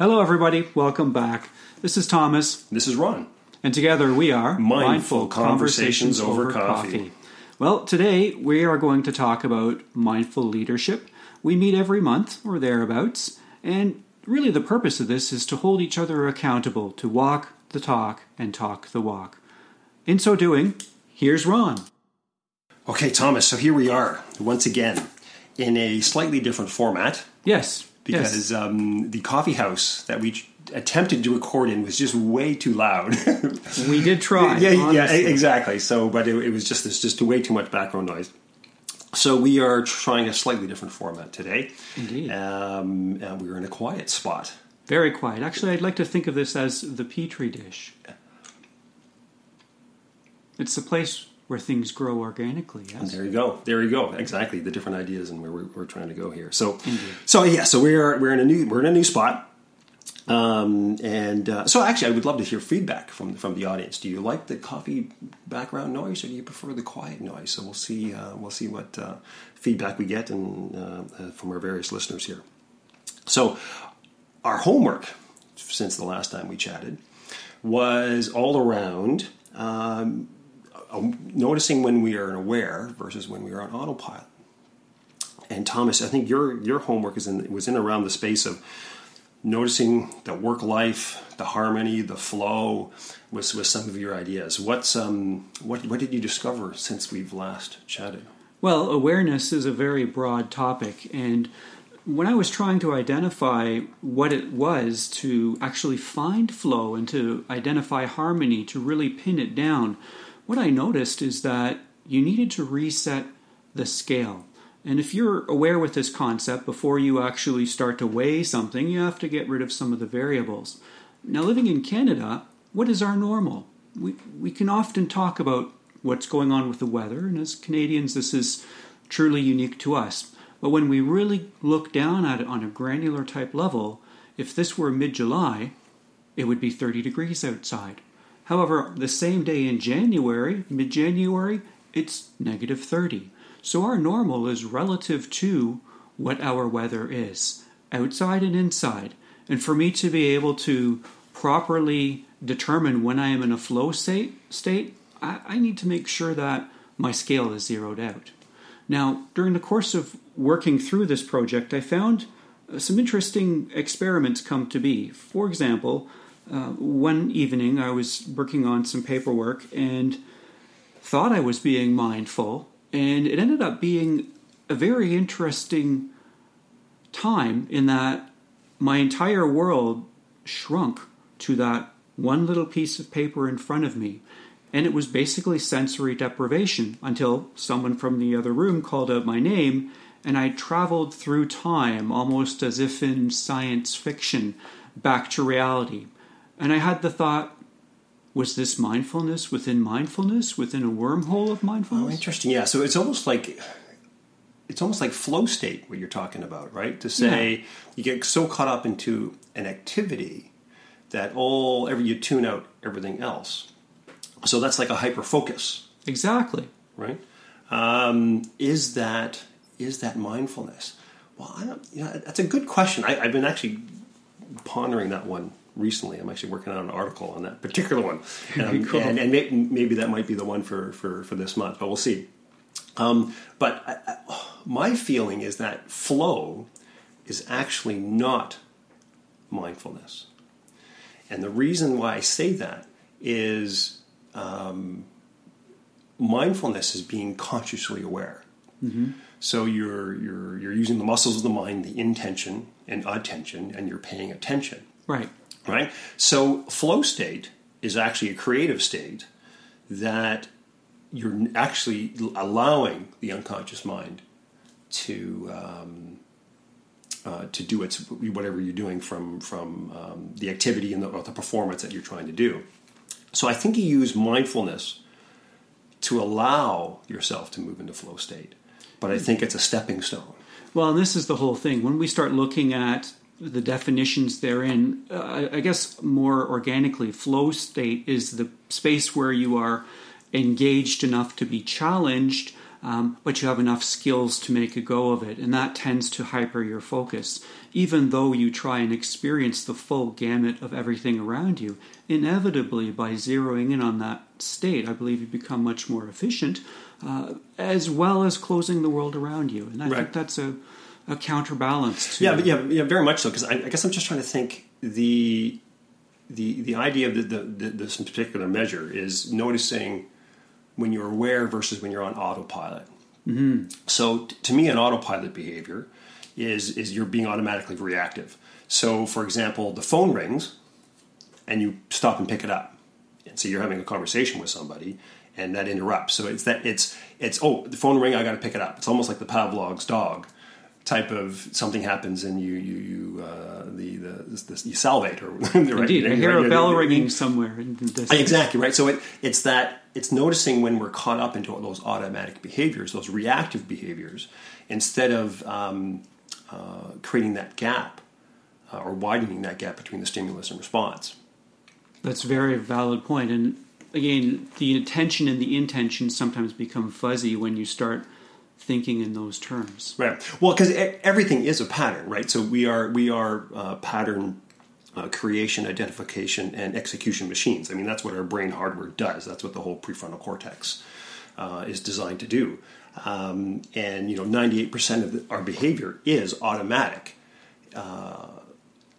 Hello, everybody. Welcome back. This is Thomas, This is Ron. and together we are Mindful Conversations Over Coffee. Well, today we are going to talk about mindful leadership. We meet every month or thereabouts, and really the purpose of this is to hold each other accountable, to walk the talk and talk the walk. In so doing, here's Ron. Okay, Thomas, so here we are once again in a slightly different format Yes, yes. because um, the coffee house that we attempted to record in was just way too loud. we did try. yeah, yeah, exactly. So, but it, it was just there's just way too much background noise. So we are trying a slightly different format today. Indeed. Um, and we're in a quiet spot. Very quiet. Actually, I'd like to think of this as the petri dish. It's the place where things grow organically. Yes. There you go. There you go. Exactly the different ideas and where we're, we're trying to go here. So, so yeah. So we're we're in a new we're in a new spot. Um, and uh, so actually, I would love to hear feedback from from the audience. Do you like the coffee background noise, or do you prefer the quiet noise? So we'll see. Uh, we'll see what uh, feedback we get and uh, uh, from our various listeners here. So our homework since the last time we chatted was all around um, noticing when we are aware versus when we are on autopilot. And Thomas, I think your your homework is in was in around the space of noticing the work life, the harmony, the flow was with some of your ideas. What's um what what did you discover since we've last chatted? Well, awareness is a very broad topic, and when I was trying to identify what it was to actually find flow and to identify harmony, to really pin it down, what I noticed is that you needed to reset the scale. And if you're aware with this concept, before you actually start to weigh something, you have to get rid of some of the variables. Now, living in Canada, what is our normal? We, we can often talk about what's going on with the weather, and as Canadians, this is truly unique to us. But when we really look down at it on a granular type level, if this were mid July, it would be 30 degrees outside. However, the same day in January, mid January, it's negative 30. So our normal is relative to what our weather is, outside and inside. And for me to be able to properly determine when I am in a flow state, state I, I need to make sure that my scale is zeroed out. Now, during the course of working through this project, I found uh, some interesting experiments come to be. For example, uh, one evening I was working on some paperwork and thought I was being mindful, and it ended up being a very interesting time in that my entire world shrunk to that one little piece of paper in front of me. And it was basically sensory deprivation until someone from the other room called out my name, and I traveled through time almost as if in science fiction back to reality. And I had the thought, was this mindfulness within mindfulness, within a wormhole of Oh, mindfulness? interesting. Yeah. So it's almost like it's almost like flow state what you're talking about, right? To say you get so caught up into an activity that all ever you tune out everything else. So that's like a hyper focus, exactly. right? Um, is that is that mindfulness? Well, I don't. You know, that's a good question. I, I've been actually pondering that one recently. I'm actually working on an article on that particular one, um, Cool. and, and may, maybe that might be the one for for, for this month, but we'll see. Um, but I, I, my feeling is that flow is actually not mindfulness, and the reason why I say that is um, mindfulness is being consciously aware. So you're you're you're using the muscles of the mind, the intention and attention, and you're paying attention, Right. Right? So flow state is actually a creative state that you're actually allowing the unconscious mind to um, uh, to do its whatever you're doing from from um, the activity and the, or the performance that you're trying to do. So I think you use mindfulness to allow yourself to move into flow state, but I think it's a stepping stone. Well, and this is the whole thing. When we start looking at the definitions therein, uh, I- guess more organically, flow state is the space where you are engaged enough to be challenged, um, but you have enough skills to make a go of it, and that tends to hyper your focus. Even though you try and experience the full gamut of everything around you, inevitably by zeroing in on that state, I believe you become much more efficient, uh, as well as closing the world around you. And I Right. think that's a, a counterbalance to Yeah, but yeah, yeah, very much so. Because I, I guess I'm just trying to think the the the idea of the, the, the, this particular measure is noticing when you're aware versus when you're on autopilot. Mm-hmm. So t- to me, an autopilot behavior is is you're being automatically reactive. So, for example, the phone rings, and you stop and pick it up, and so you're having a conversation with somebody, and that interrupts. So it's that it's it's oh the phone ring, I got to pick it up. It's almost like the Pavlov's dog type of something happens and you you you uh, the the this, you salivate or right? Indeed, I hear Right, a bell ringing somewhere. The. Exactly right. So it, it's that it's noticing when we're caught up into those automatic behaviors, those reactive behaviors, instead of um, uh, creating that gap uh, or widening that gap between the stimulus and response. That's a very valid point. And again, the intention and the intention sometimes become fuzzy when you start thinking in those terms. Right. Well, because everything is a pattern, right? So we are we are uh, pattern uh, creation, identification, and execution machines. I mean, that's what our brain hardware does. That's what the whole prefrontal cortex uh, is designed to do. Um, and you know, ninety eight percent of the, our behavior is automatic. Uh,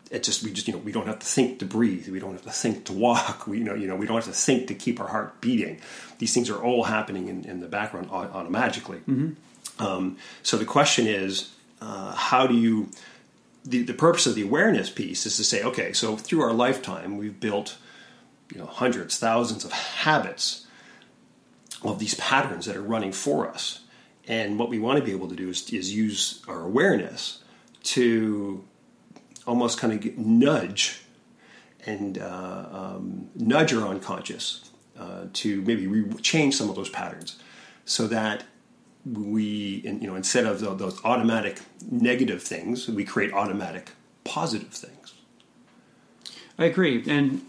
it just we just you know we don't have to think to breathe. We don't have to think to walk. We you know you know we don't have to think to keep our heart beating. These things are all happening in, in the background au- automatically. Um, so the question is, uh, how do you? The, the purpose of the awareness piece is to say, okay, so through our lifetime, we've built, you know, hundreds, thousands of habits of these patterns that are running for us, and what we want to be able to do is, is use our awareness to almost kind of nudge and uh, um, nudge our unconscious uh, to maybe re- change some of those patterns, so that we, you know, instead of those automatic negative things, we create automatic positive things. I agree. And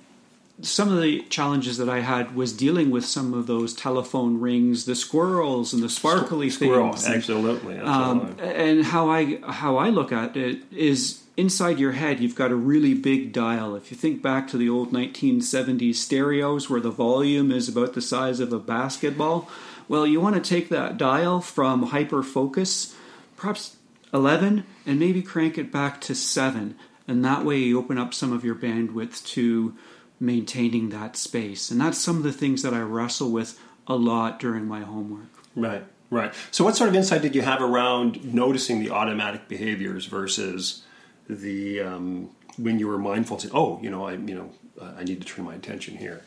some of the challenges that I had was dealing with some of those telephone rings, the squirrels and the sparkly Squirrel, things. absolutely. Um, and how I how I look at it is inside your head you've got a really big dial. If you think back to the old 1970s stereos where the volume is about the size of a basketball, well, you want to take that dial from hyper focus, perhaps 11, and maybe crank it back to 7, and that way you open up some of your bandwidth to maintaining that space. And that's some of the things that I wrestle with a lot during my homework. Right, right. So, what sort of insight did you have around noticing the automatic behaviors versus the um, when you were mindful? Saying, "Oh, you know, I, you know, uh, I need to turn my attention here."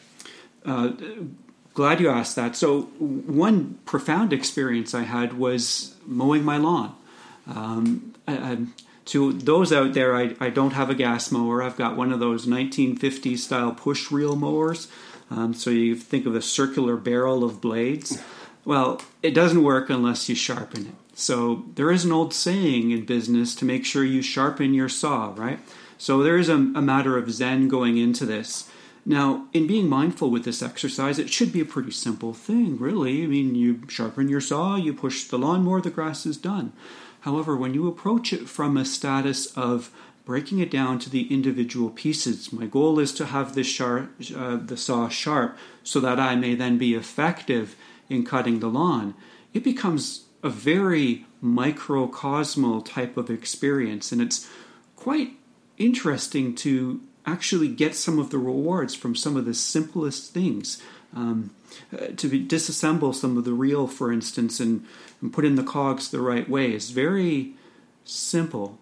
Glad you asked that. So, one profound experience I had was mowing my lawn. Um, to those out there, I, I don't have a gas mower. I've got one of those 1950s style push reel mowers. Um, so, you think of a circular barrel of blades. Well, it doesn't work unless you sharpen it. So, there is an old saying in business to make sure you sharpen your saw, right? So, there is a, a matter of zen going into this. Now, in being mindful with this exercise, it should be a pretty simple thing, really. I mean, you sharpen your saw, you push the lawnmower, the grass is done. However, when you approach it from a status of breaking it down to the individual pieces, my goal is to have this sharp, uh, the saw sharp so that I may then be effective in cutting the lawn. It becomes a very microcosmal type of experience, and it's quite interesting to actually get some of the rewards from some of the simplest things. Um, uh, to be, disassemble some of the reel, for instance, and, and put in the cogs the right way is very simple,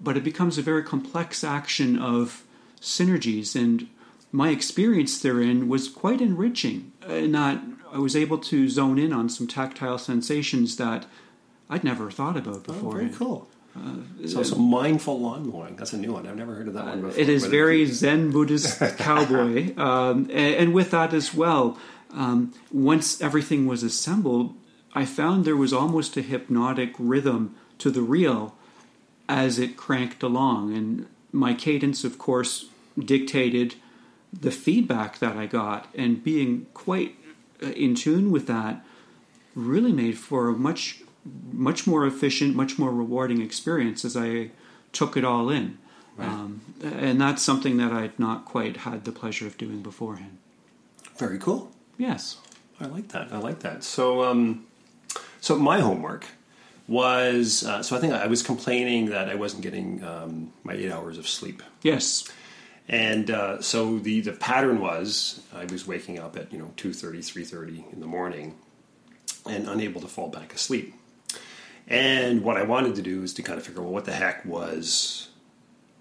but it becomes a very complex action of synergies. And my experience therein was quite enriching in that I was able to zone in on some tactile sensations that I'd never thought about before. Oh, before. very cool. So, so mindful lawn mowing. That's a new one. I've never heard of that one before. It is very Zen Buddhist cowboy, um, and, and with that as well, um, once everything was assembled, I found there was almost a hypnotic rhythm to the reel as it cranked along, and my cadence, of course, dictated the feedback that I got, and being quite uh, in tune with that, really made for a much much more efficient, much more rewarding experience as I took it all in. Right. Um, and that's something that I'd not quite had the pleasure of doing beforehand. Very cool. Yes, I like that. I like that. So, um, so my homework was uh, so I think I was complaining that I wasn't getting um, my eight hours of sleep. Yes. And uh, so the, the pattern was I was waking up at you know 2.30, 3.30 in the morning and unable to fall back asleep. And what I wanted to do is to kind of figure out well, what the heck was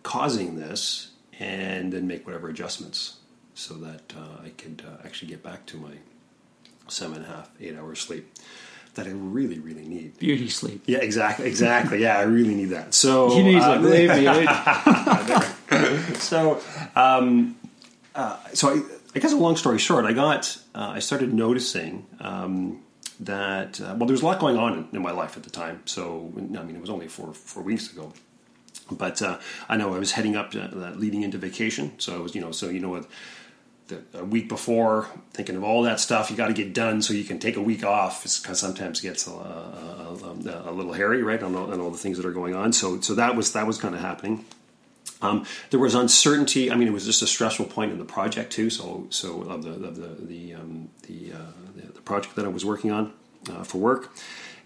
causing this and then make whatever adjustments so that uh, I could uh, actually get back to my seven and a half, eight hours sleep that I really, really need. Beauty sleep. Yeah, exactly, exactly. yeah, I really need that. So you need it, believe me. so, um, uh, so I, I, guess a long story short, I got, uh, I started noticing um, that uh, well, there was a lot going on in, in, my life at the time. So, I mean, it was only four four weeks ago. But uh, I know I was heading up, uh, leading into vacation. So I was, you know, so you know the, a week before, thinking of all that stuff you got to get done so you can take a week off. Because sometimes it gets a, a, a, a, little hairy, right, on all, on all the things that are going on. So, so that was that was kind of happening. Um, there was uncertainty. I mean, it was just a stressful point in the project too. So, so of the of the the um, the, uh, the, project that I was working on uh, for work,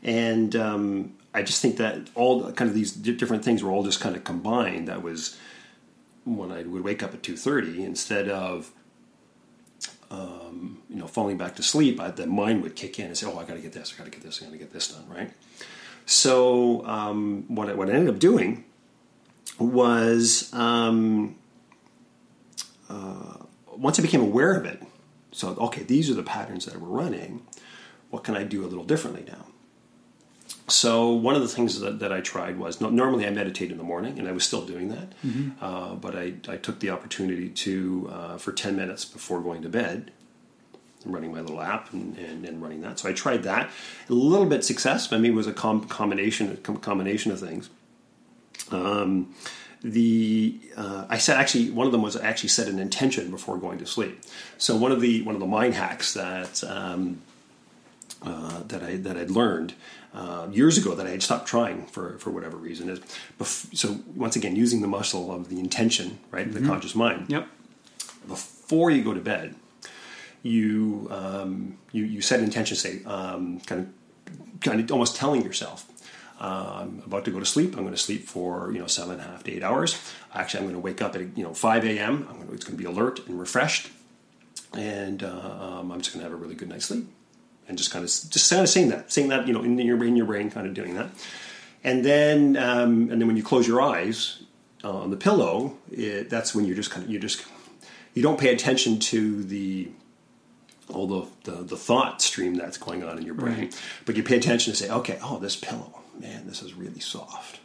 and um, I just think that all kind of these different things were all just kind of combined. That was when I would wake up at two thirty instead of um, you know, falling back to sleep, I, the mind would kick in and say, "Oh, I got to get this, I got to get this, I got to get this done." Right. So um, what what I ended up doing was um, uh, once I became aware of it. So okay, these are the patterns that were running. What can I do a little differently now? So one of the things that, that I tried was normally I meditate in the morning, and I was still doing that. Mm-hmm. Uh, but I, I took the opportunity to uh, for ten minutes before going to bed, running my little app and, and, and, running that. So I tried that. A little bit success. I mean, it was a com- combination combination of things. Um, the uh, I said actually one of them was I actually set an intention before going to sleep. So one of the one of the mind hacks that um, uh, that I that I'd learned uh, years ago that I had stopped trying for for whatever reason is bef- so once again using the muscle of the intention right mm-hmm. the conscious mind. Yep. Before you go to bed, you um, you you set intention say um, kind of kind of almost telling yourself. Uh, I'm about to go to sleep. I'm going to sleep for you know seven and a half to eight hours. Actually, I'm going to wake up at you know 5 a.m. I'm going to, it's going to be alert and refreshed, and uh, um, I'm just going to have a really good night's sleep and just kind of just kind of saying that, saying that you know in your in your brain, kind of doing that, and then um, and then when you close your eyes uh, on the pillow, it, that's when you're just kind of you just you don't pay attention to the all the, the, the thought stream that's going on in your brain, right. but you pay attention to say, okay, oh, this pillow, man, this is really soft,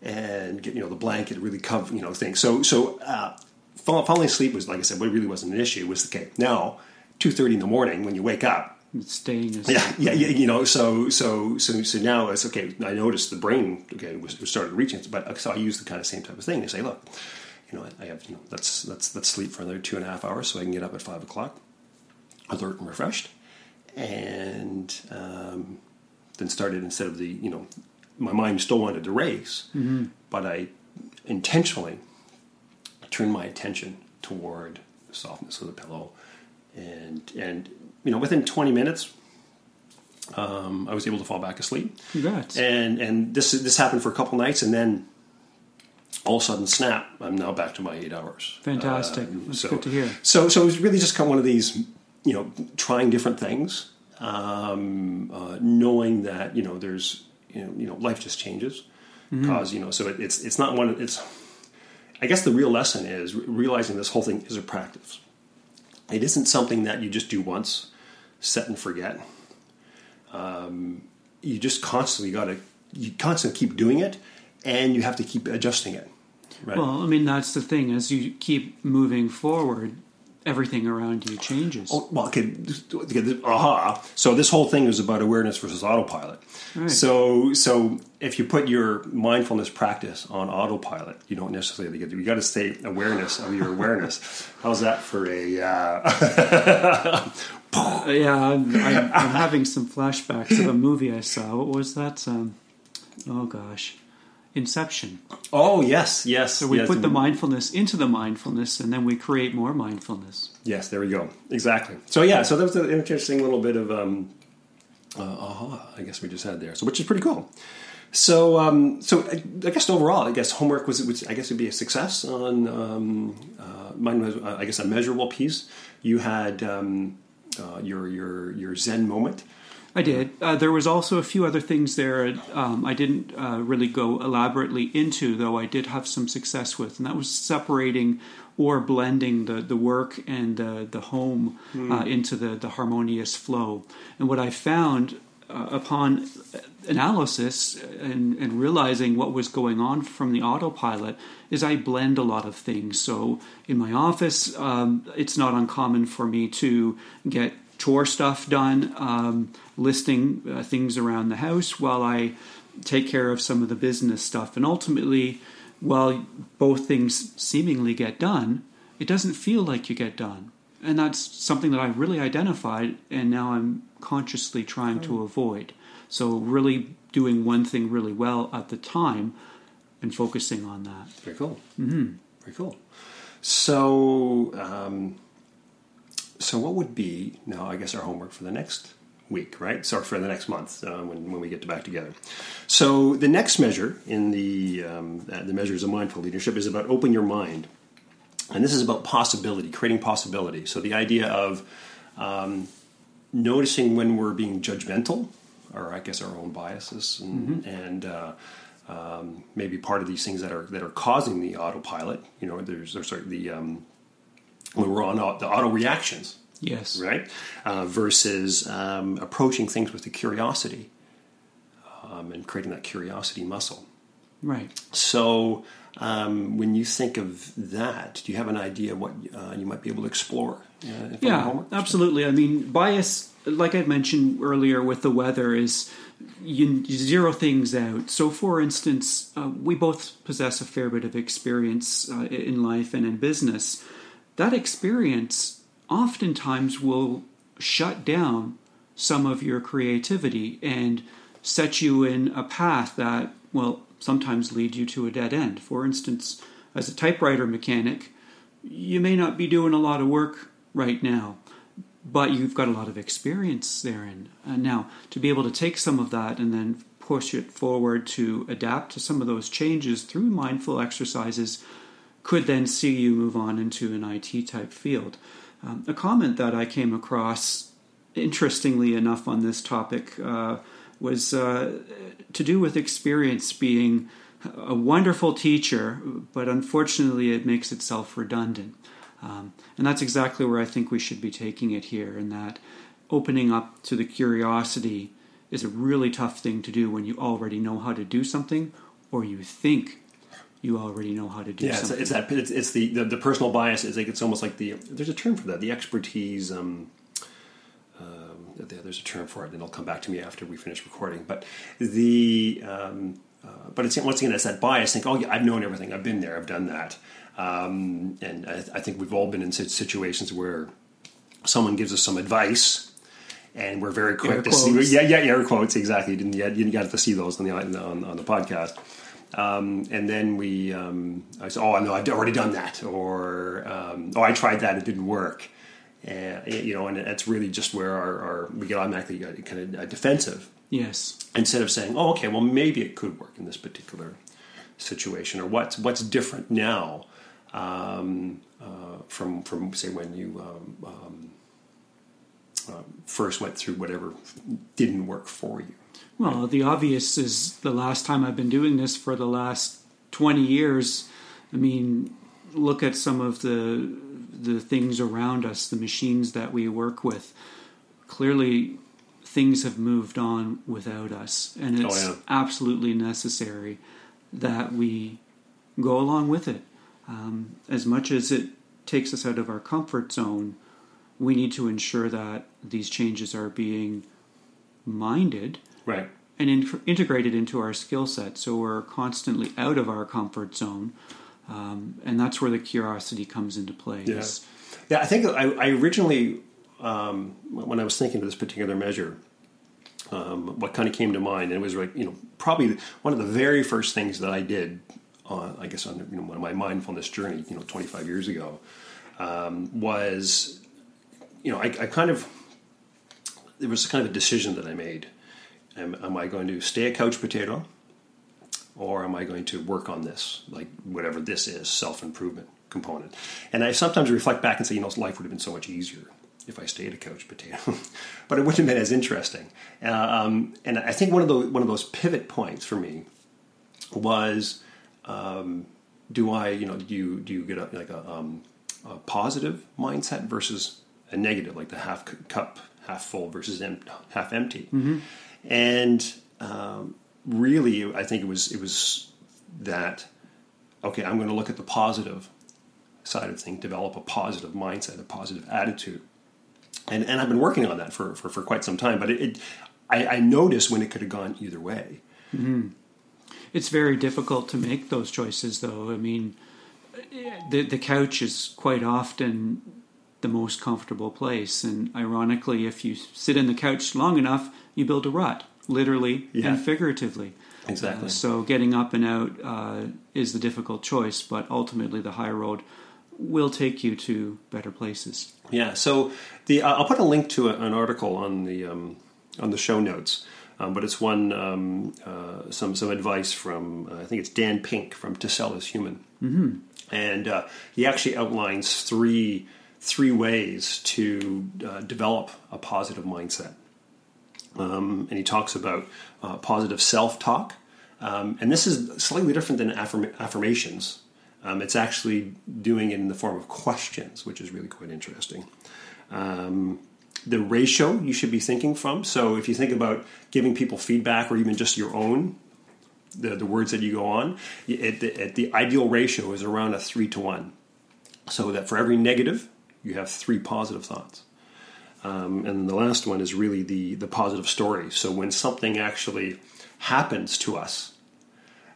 and get you know the blanket really cover you know thing. So so uh, falling asleep was like I said, what really wasn't an issue. Was okay now two thirty in the morning when you wake up staying yeah, yeah, yeah, you know, so so so so now it's okay. I noticed the brain okay was, was started reaching, but so I use the kind of same type of thing to say, look, you know, I have you know let's let's let's sleep for another two and a half hours so I can get up at five o'clock, alert and refreshed, and um, then started instead of the you know my mind still wanted to race, mm-hmm. but I intentionally turned my attention toward the softness of the pillow and and you know within 20 minutes um, I was able to fall back asleep. Congrats. And and this this happened for a couple nights, and then all of a sudden, snap! I'm now back to my eight hours. Fantastic. Uh, That's so, good to hear. So so it was really just kind of one of these, you know, trying different things, um, uh, knowing that you know there's you know you know life just changes, because mm-hmm. you know so it, it's it's not one it's. I guess the real lesson is realizing this whole thing is a practice. It isn't something that you just do once, set and forget. Um, you just constantly got to you constantly keep doing it, and you have to keep adjusting it. Right? Well, I mean that's the thing as you keep moving forward, everything around you changes. Oh, well, okay, aha. So this whole thing is about awareness versus autopilot. Right. So, so if you put your mindfulness practice on autopilot, you don't necessarily get. You got to stay awareness of your awareness. How's that for a? Uh, Uh, yeah, I'm, I'm, I'm having some flashbacks of a movie I saw. What was that? Um, oh gosh, Inception. oh yes, yes. So we yes, put the mindfulness into the mindfulness, and then we create more mindfulness. Yes, there we go. Exactly. So yeah, so that was an interesting little bit of um, uh, aha. I guess we just had there. So which is pretty cool. So um, so I, I guess overall, I guess homework was, was I guess it'd be a success on um, uh, mine was uh, I guess a measurable piece. You had um, uh, your your your Zen moment. I did. Uh, there was also a few other things there um, I didn't uh, really go elaborately into, though I did have some success with, and that was separating or blending the, the work and the, the home uh, into the, the harmonious flow. And what I found uh, upon analysis and, and realizing what was going on from the autopilot is I blend a lot of things. So in my office, um, it's not uncommon for me to get chore stuff done, um, listing uh, things around the house while I take care of some of the business stuff. And ultimately, while both things seemingly get done, it doesn't feel like you get done. And that's something that I really identified, and now I'm consciously trying to avoid. So, really doing one thing really well at the time and focusing on that. Very cool. Mm-hmm. Very cool. So, um, so what would be now? I guess our homework for the next week, right? So for the next month uh, when when we get to back together. So the next measure in the um, uh, the measures of mindful leadership is about open your mind, and this is about possibility, creating possibility. So the idea of um, noticing when we're being judgmental, or I guess our own biases, and, and uh, um, maybe part of these things that are that are causing the autopilot. You know, there's there's sorry, the um, when we're on the auto reactions, Yes. right? Uh, versus um, approaching things with the curiosity um, and creating that curiosity muscle. Right. So, um, when you think of that, do you have an idea what uh, you might be able to explore? Uh, Yeah, absolutely. I mean, bias, like I mentioned earlier with the weather, is you zero things out. So, for instance, uh, we both possess a fair bit of experience uh, in life and in business. That experience oftentimes will shut down some of your creativity and set you in a path that, will sometimes lead you to a dead end. For instance, as a typewriter mechanic, you may not be doing a lot of work right now, but you've got a lot of experience therein. And now, to be able to take some of that and then push it forward to adapt to some of those changes through mindful exercises could then see you move on into an IT type field. Um, a comment that I came across, interestingly enough, on this topic uh, was uh, to do with experience being a wonderful teacher, but unfortunately it makes itself redundant. Um, and that's exactly where I think we should be taking it here, in that opening up to the curiosity is a really tough thing to do when you already know how to do something or you think you already know how to do Yeah, it's, it's that it's, it's the, the the personal bias. Is like it's almost like the there's a term for that. The expertise. Um, um, there's a term for it, and it'll come back to me after we finish recording. But the um, uh, but it's once again it's that bias. Think, oh yeah, I've known everything. I've been there. I've done that. Um, and I, I think we've all been in situations where someone gives us some advice. And we're very quick Air to quotes. see, yeah, yeah, air quotes, exactly. You didn't, yet you get to see those on the on, on the podcast. Um, and then we, um, I said, "Oh, no, I've already done that," or um, "Oh, I tried that; it didn't work." And you know, and that's really just where our, our we get automatically kind of defensive yes. instead of saying, "Oh, okay, well, maybe it could work in this particular situation," or what's what's different now um, uh, from from say when you um, um, uh, first went through whatever didn't work for you. Well, the obvious is the last time I've been doing this for the last 20 years. I mean, look at some of the the things around us, the machines that we work with. Clearly, things have moved on without us, and it's Oh, yeah. absolutely necessary that we go along with it. Um, as much as it takes us out of our comfort zone, we need to ensure that these changes are being minded Right. and in, integrated into our skill set so we're constantly out of our comfort zone. Um, and that's where the curiosity comes into play. Yeah. Yeah, I think I, I originally, um, when I was thinking of this particular measure, um, what kind of came to mind, and it was like, you know, probably one of the very first things that I did, on, I guess, on you know, my mindfulness journey, you know, 25 years ago, um, was, you know, I, I kind of, there was kind of a decision that I made. Am, am I going to stay a couch potato? or am I going to work on this, like whatever this is, self improvement component? And I sometimes reflect back and say, you know, life would have been so much easier if I stayed a couch potato, but it wouldn't have been as interesting. Um, and I think one of the one of those pivot points for me was, um, do I, you know, do you do you get a, like a, um, a positive mindset versus a negative, like the half cup half full versus em- half empty, mm-hmm. and um, really, I think it was it was that okay. I'm going to look at the positive side of things, develop a positive mindset, a positive attitude, and and I've been working on that for for, for quite some time. But it, it I, I noticed when it could have gone either way. Mm-hmm. It's very difficult to make those choices, though. I mean, eh, the the couch is quite often the most comfortable place, and ironically, if you sit in the couch long enough, you build a rut, literally Yeah. and figuratively. Exactly. Uh, so getting up and out uh, is the difficult choice, but ultimately the high road will take you to better places. Yeah. So the uh, I'll put a link to a, an article on the um, on the show notes, um, but it's one um, uh, some some advice from uh, I think it's Dan Pink from To Sell is Human, mm-hmm. and uh, he actually outlines three three ways to uh, develop a positive mindset. Um, and he talks about uh, positive self talk. Um, and this is slightly different than affirm- affirmations. Um, it's actually doing it in the form of questions, which is really quite interesting. Um, the ratio you should be thinking from. So if you think about giving people feedback or even just your own, the, the words that you go on, it, it, the ideal ratio is around a three to one. So that for every negative, you have three positive thoughts. Um, and the last one is really the the positive story. So when something actually happens to us,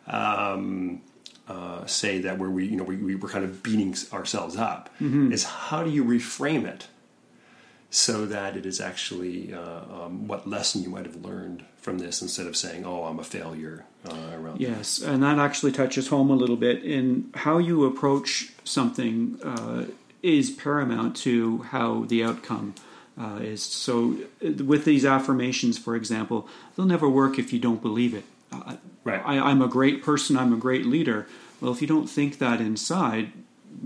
um, uh, say that where we you know we, we were kind of beating ourselves up, is how do you reframe it so that it is actually uh, um, what lesson you might have learned from this instead of saying, "Oh, I'm a failure." Uh, around Yes, and that actually touches home a little bit in how you approach something uh, is paramount to how the outcome uh, is. So, uh, with these affirmations, for example, they'll never work if you don't believe it. Uh, Right. I, I'm a great person. I'm a great leader. Well, if you don't think that inside,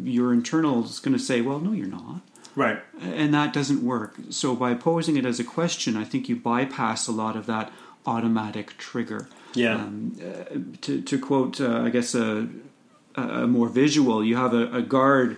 your internal is going to say, "Well, no, you're not." right. and that doesn't work. So by posing it as a question, I think you bypass a lot of that automatic trigger. Yeah. Um, uh, to, to quote, uh, I guess a, a more visual, you have a, a guard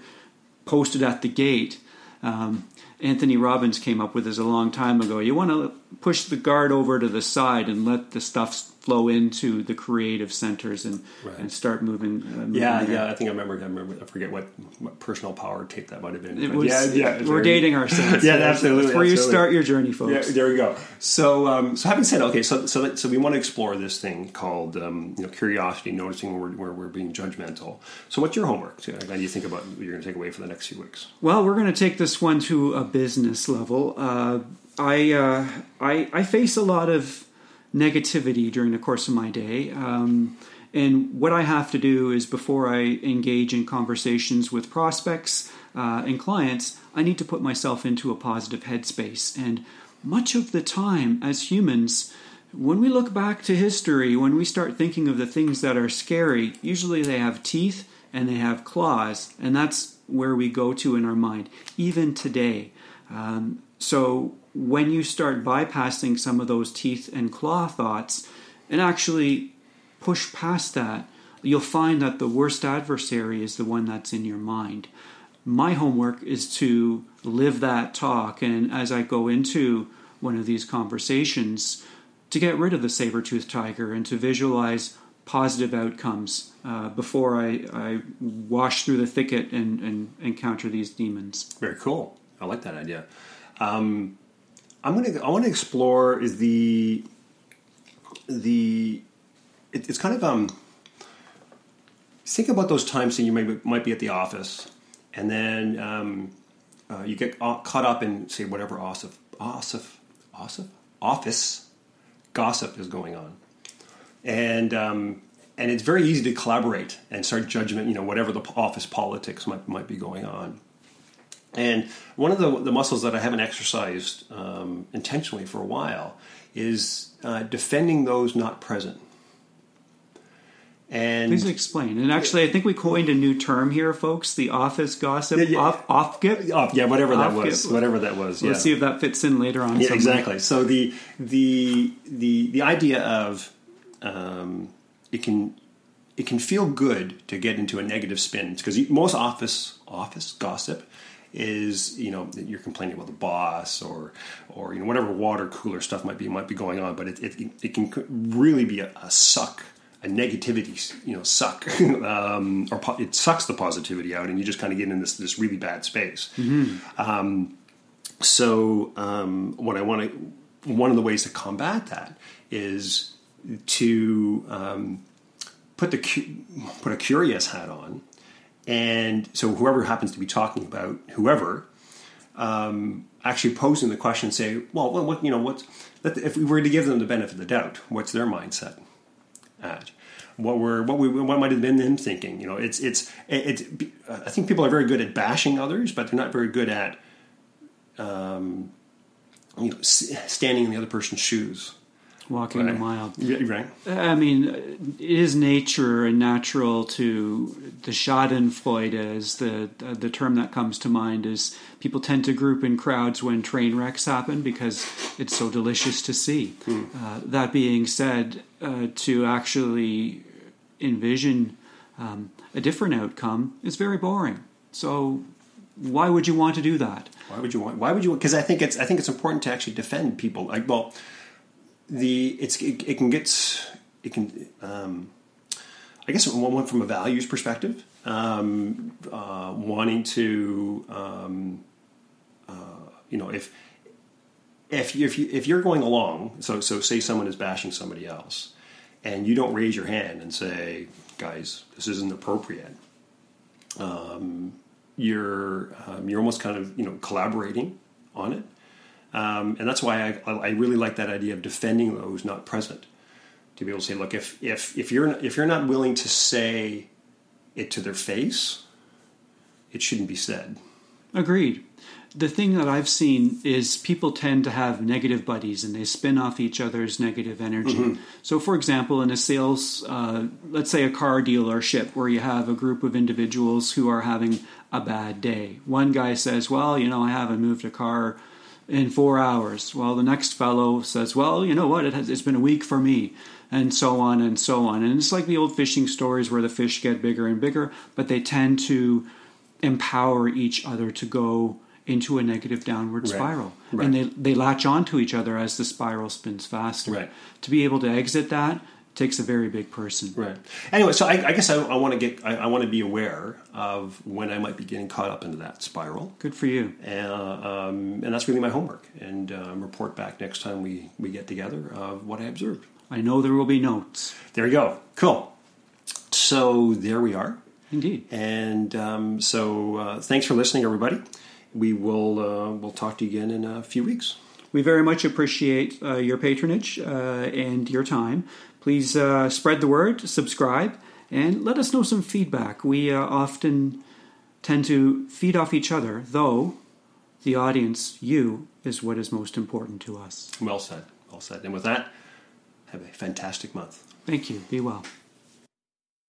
posted at the gate. Um, Anthony Robbins came up with this a long time ago. You want to push the guard over to the side and let the stuff flow into the creative centers and, Right. and start moving. Uh, moving Yeah, there. yeah. I think I remember. I remember. I forget what, what personal power tape that might have been. It was, yeah, yeah. we're very- dating ourselves. Yeah, absolutely, That's where you start your journey, Yeah, folks. there we go. So, um, so having said, okay, so so so we want to explore this thing called um, you know curiosity, noticing where, where we're being judgmental. So, what's your homework? How do you think about what you're going to take away for the next few weeks? Well, we're going to take this one to a business level. Uh, I, uh, I I face a lot of negativity during the course of my day, um, and what I have to do is before I engage in conversations with prospects uh, and clients, I need to put myself into a positive headspace. And much of the time, as humans, when we look back to history, when we start thinking of the things that are scary, usually they have teeth and they have claws, and that's where we go to in our mind, even today. Um, so when you start bypassing some of those teeth and claw thoughts and actually push past that, you'll find that the worst adversary is the one that's in your mind. My homework is to live that talk, and as I go into one of these conversations, to get rid of the saber toothed tiger and to visualize positive outcomes uh, before I, I wash through the thicket and, and encounter these demons. Very cool. I like that idea. Um, I'm gonna. I want to explore is the the. It, it's kind of um. Think about those times that you might might be at the office, and then um, uh, you get caught up in say whatever office office office office gossip is going on, and um, and it's very easy to collaborate and start judgment. You know, whatever the office politics might might be going on. And one of the, the muscles that I haven't exercised um, intentionally for a while is uh, defending those not present. And Please explain. And actually, I think we coined a new term here, folks: the office gossip yeah, yeah. off off gip. Off, yeah, whatever that was. Whatever that was. Yeah. Let's see if that fits in later on. Yeah, exactly. So the the the the idea of um, it can it can feel good to get into a negative spin because most office office gossip is you know that you're complaining about the boss or or you know whatever water cooler stuff might be might be going on, but it it, it can really be a, a suck a negativity, you know, suck, um, or po- it sucks the positivity out, and you just kind of get in this this really bad space. Mm-hmm. Um, so, um, what I want to, one of the ways to combat that is to um, put the put a curious hat on and so whoever happens to be talking about whoever, um, actually posing the question, say, well, what, you know, what's if we were to give them the benefit of the doubt, what's their mindset at? What were what we what might have been them thinking? You know, it's it's it's. I think people are very good at bashing others, but they're not very good at, um, you know, standing in the other person's shoes walking right. a mile. Yeah, right. I mean, it is nature and natural to the Schadenfreude is the the term that comes to mind is people tend to group in crowds when train wrecks happen because it's so delicious to see. Hmm. Uh, that being said, uh, to actually envision um, a different outcome is very boring. So why would you want to do that? Why would you want? Why would you? Because I think it's I think it's important to actually defend people. Like, well, the it's it, it can get it can um, I guess one from a values perspective, um, uh, wanting to um, uh, you know if if you, if you if you're going along, so so say someone is bashing somebody else, and you don't raise your hand and say, guys, this isn't appropriate. Um, you're um, you're almost kind of you know collaborating on it um, and that's why I, I really like that idea of defending those not present. To be able to say, look, if, if, if, you're, if you're not willing to say it to their face, it shouldn't be said. Agreed. The thing that I've seen is people tend to have negative buddies and they spin off each other's negative energy. Mm-hmm. So, for example, in a sales, uh, let's say a car dealership where you have a group of individuals who are having a bad day. One guy says, Well, you know, I haven't moved a car in four hours. Well, the next fellow says, Well, you know what? It has, it's been a week for me. And so on and so on. And it's like the old fishing stories where the fish get bigger and bigger, but they tend to empower each other to go into a negative downward right. spiral. Right. And they, they latch onto each other as the spiral spins faster. Right. To be able to exit that, takes a very big person. Right. Anyway, so I, I guess I, I want to get I, I, want to be aware of when I might be getting caught up into that spiral. Good for you. And, uh, um, and that's really my homework. And um, report back next time we we get together of what I observed. I know there will be notes. There you go. Cool. So there we are. Indeed. And um, so uh, thanks for listening, everybody. We will uh, we'll talk to you again in a few weeks. We very much appreciate uh, your patronage uh, and your time. Please uh, spread the word, subscribe, and let us know some feedback. We uh, often tend to feed off each other, though the audience, you, is what is most important to us. Well said. Well said. And with that, have a fantastic month. Thank you. Be well.